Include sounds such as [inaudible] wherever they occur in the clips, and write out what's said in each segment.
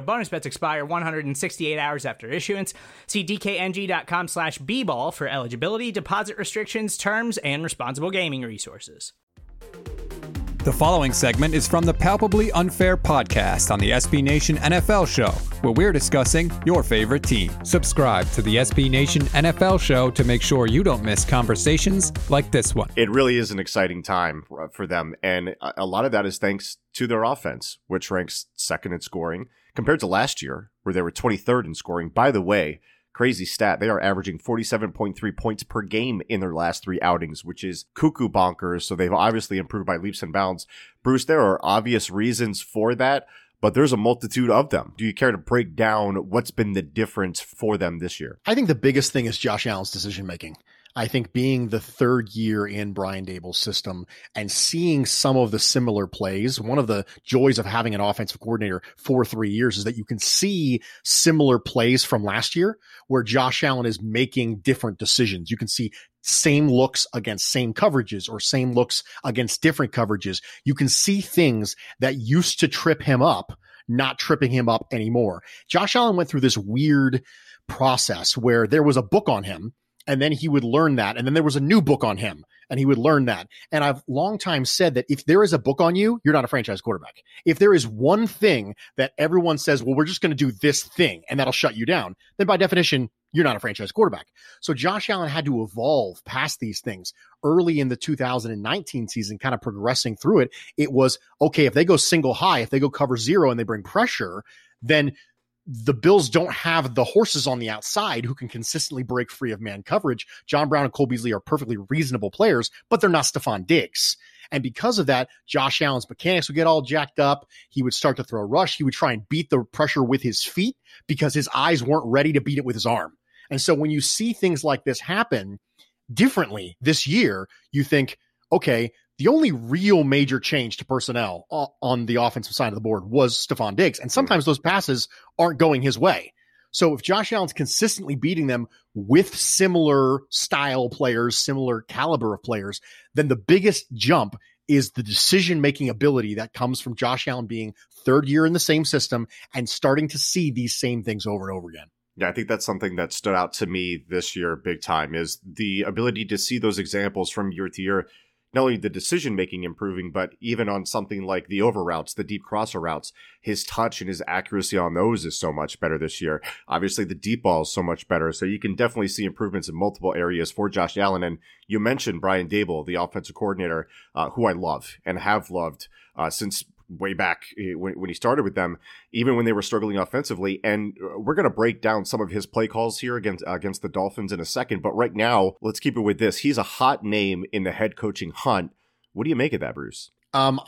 Bonus bets expire 168 hours after issuance. See dkng.com slash bball for eligibility, deposit restrictions, terms, and responsible gaming resources. The following segment is from the Palpably Unfair podcast on the SB Nation NFL show, where we're discussing your favorite team. Subscribe to the SB Nation NFL show to make sure you don't miss conversations like this one. It really is an exciting time for them. And a lot of that is thanks to their offense, which ranks second in scoring compared to last year, where they were 23rd in scoring. By the way, crazy stat. They are averaging 47.3 points per game in their last three outings, which is cuckoo bonkers. So they've obviously improved by leaps and bounds. Bruce, there are obvious reasons for that, but there's a multitude of them. Do you care to break down what's been the difference for them this year? I think the biggest thing is Josh Allen's decision making. I think being the third year in Brian Daboll's system and seeing some of the similar plays, one of the joys of having an offensive coordinator for three years is that you can see similar plays from last year where Josh Allen is making different decisions. You can see same looks against same coverages or same looks against different coverages. You can see things that used to trip him up, not tripping him up anymore. Josh Allen went through this weird process where there was a book on him and then he would learn that. And then there was a new book on him and he would learn that. And i've long time said that if there is a book on you you're not a franchise quarterback. If there is one thing that everyone says well we're just going to do this thing and that'll shut you down then by definition you're not a franchise quarterback. So josh allen had to evolve past these things early in the 2019 season kind of progressing through it. It was okay if they go single high if they go cover zero and they bring pressure then the Bills don't have the horses on the outside who can consistently break free of man coverage. John Brown and Cole Beasley are perfectly reasonable players, but they're not Stefon Diggs. And because of that, Josh Allen's mechanics would get all jacked up. He would start to throw a rush. He would try and beat the pressure with his feet because his eyes weren't ready to beat it with his arm. And so when you see things like this happen differently this year, you think, okay, the only real major change to personnel on the offensive side of the board was Stefon Diggs. And sometimes those passes aren't going his way. So if Josh Allen's consistently beating them with similar style players, similar caliber of players, then the biggest jump is the decision making ability that comes from Josh Allen being third year in the same system and starting to see these same things over and over again. Yeah, I think that's something that stood out to me this year big time is the ability to see those examples from year to year not only the decision making improving, but even on something like the over routes, the deep crosser routes, his touch and his accuracy on those is so much better this year. Obviously, the deep ball is so much better. So you can definitely see improvements in multiple areas for Josh Allen. And you mentioned Brian Daboll, the offensive coordinator, uh, who I love and have loved uh, since way back eh, when, when he started with them, even when they were struggling offensively. And uh, we're going to break down some of his play calls here against against the Dolphins in a second. But right now, let's keep it with this. He's a hot name in the head coaching hunt. What do you make of that, Bruce? Um,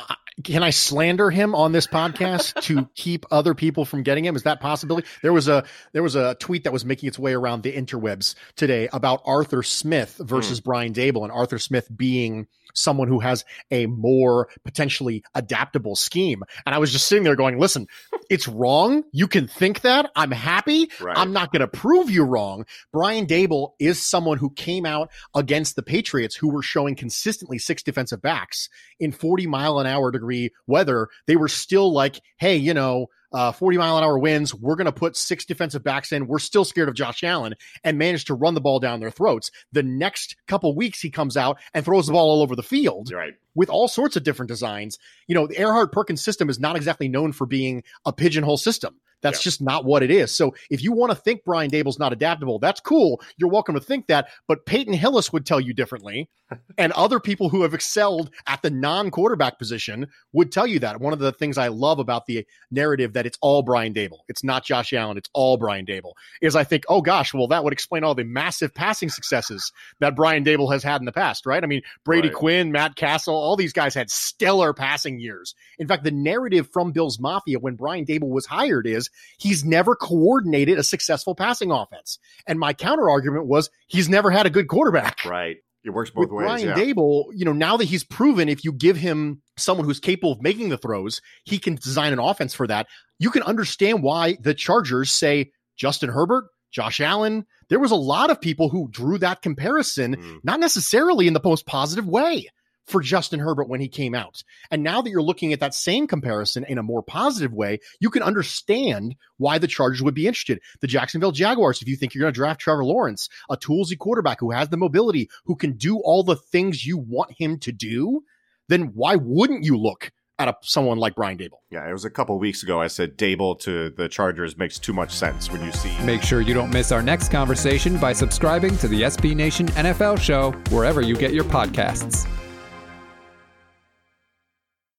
can I slander him on this podcast to [laughs] keep other people from getting him? Is that possibility? There was a there was a tweet that was making its way around the interwebs today about Arthur Smith versus mm. Brian Daboll, and Arthur Smith being someone who has a more potentially adaptable scheme. And I was just sitting there going, listen, it's wrong. You can think that. I'm happy. Right. I'm not going to prove you wrong. Brian Daboll is someone who came out against the Patriots who were showing consistently six defensive backs in 40 mile an hour degree weather. They were still like, hey, you know, uh, 40 mile an hour winds. We're going to put six defensive backs in. We're still scared of Josh Allen and managed to run the ball down their throats. The next couple weeks, he comes out and throws the ball all over the field right. with all sorts of different designs. You know, the Erhardt Perkins system is not exactly known for being a pigeonhole system. That's yeah. just not what it is. So if you want to think Brian Daboll's not adaptable, that's cool. You're welcome to think that. But Peyton Hillis would tell you differently. [laughs] and other people who have excelled at the non quarterback position would tell you that. One of the things I love about the narrative that it's all Brian Daboll, it's not Josh Allen, it's all Brian Daboll, is I think, oh gosh, well, that would explain all the massive passing successes that Brian Daboll has had in the past, right? I mean, Brady right. Quinn, Matt Cassel, all these guys had stellar passing years. In fact, the narrative from Bills Mafia when Brian Daboll was hired is he's never coordinated a successful passing offense. And my counter argument was he's never had a good quarterback. Right. It works both With ways. Brian yeah. Daboll, you know, now that he's proven if you give him someone who's capable of making the throws, he can design an offense for that. You can understand why the Chargers say Justin Herbert, Josh Allen. There was a lot of people who drew that comparison, mm. not necessarily in the most positive way for Justin Herbert when he came out. And now that you're looking at that same comparison in a more positive way, you can understand why the Chargers would be interested. The Jacksonville Jaguars, if you think you're going to draft Trevor Lawrence, a toolsy quarterback who has the mobility, who can do all the things you want him to do, then why wouldn't you look at a, someone like Brian Daboll? Yeah, it was a couple weeks ago. I said Daboll to the Chargers makes too much sense when you see. Make sure you don't miss our next conversation by subscribing to the SB Nation NFL show wherever you get your podcasts.